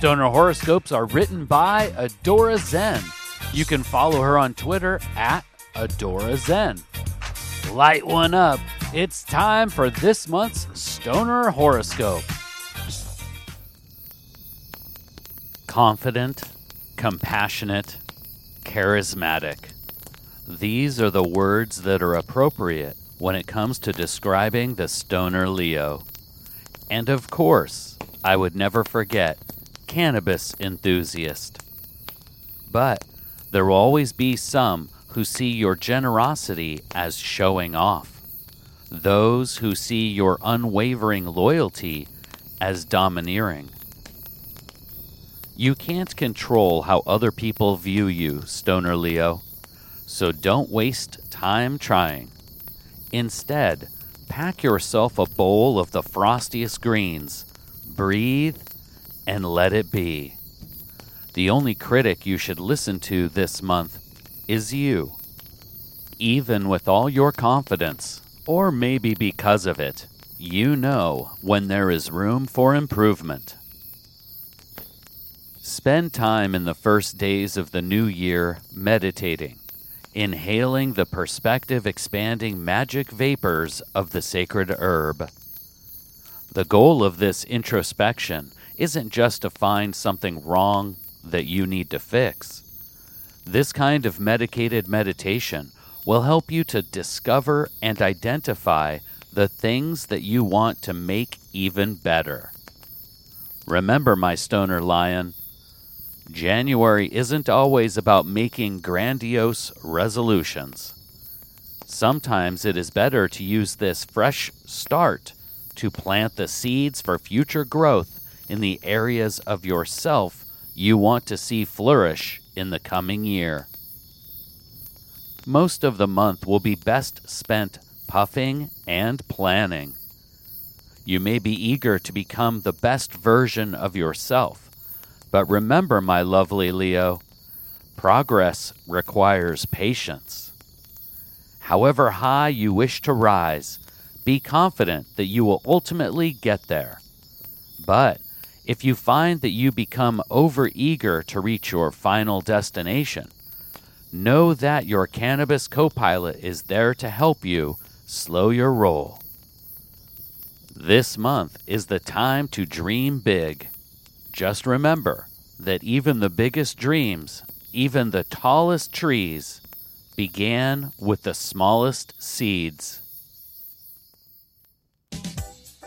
Stoner horoscopes are written by Adora Zen. You can follow her on Twitter at Adora Zen. Light one up. It's time for this month's Stoner horoscope. Confident, compassionate, charismatic. These are the words that are appropriate when it comes to describing the Stoner Leo. And of course, I would never forget cannabis enthusiast. But there will always be some who see your generosity as showing off, those who see your unwavering loyalty as domineering. You can't control how other people view you, Stoner Leo, so don't waste time trying. Instead, pack yourself a bowl of the frostiest greens, breathe, and let it be. The only critic you should listen to this month is you. Even with all your confidence, or maybe because of it, you know when there is room for improvement. Spend time in the first days of the new year meditating, inhaling the perspective expanding magic vapors of the sacred herb. The goal of this introspection isn't just to find something wrong that you need to fix. This kind of medicated meditation will help you to discover and identify the things that you want to make even better. Remember, my stoner lion, January isn't always about making grandiose resolutions. Sometimes it is better to use this fresh start to plant the seeds for future growth in the areas of yourself you want to see flourish in the coming year. Most of the month will be best spent puffing and planning. You may be eager to become the best version of yourself but remember, my lovely Leo, progress requires patience. However high you wish to rise, be confident that you will ultimately get there. But if you find that you become overeager to reach your final destination, know that your cannabis co-pilot is there to help you slow your roll. This month is the time to dream big. Just remember that even the biggest dreams, even the tallest trees, began with the smallest seeds.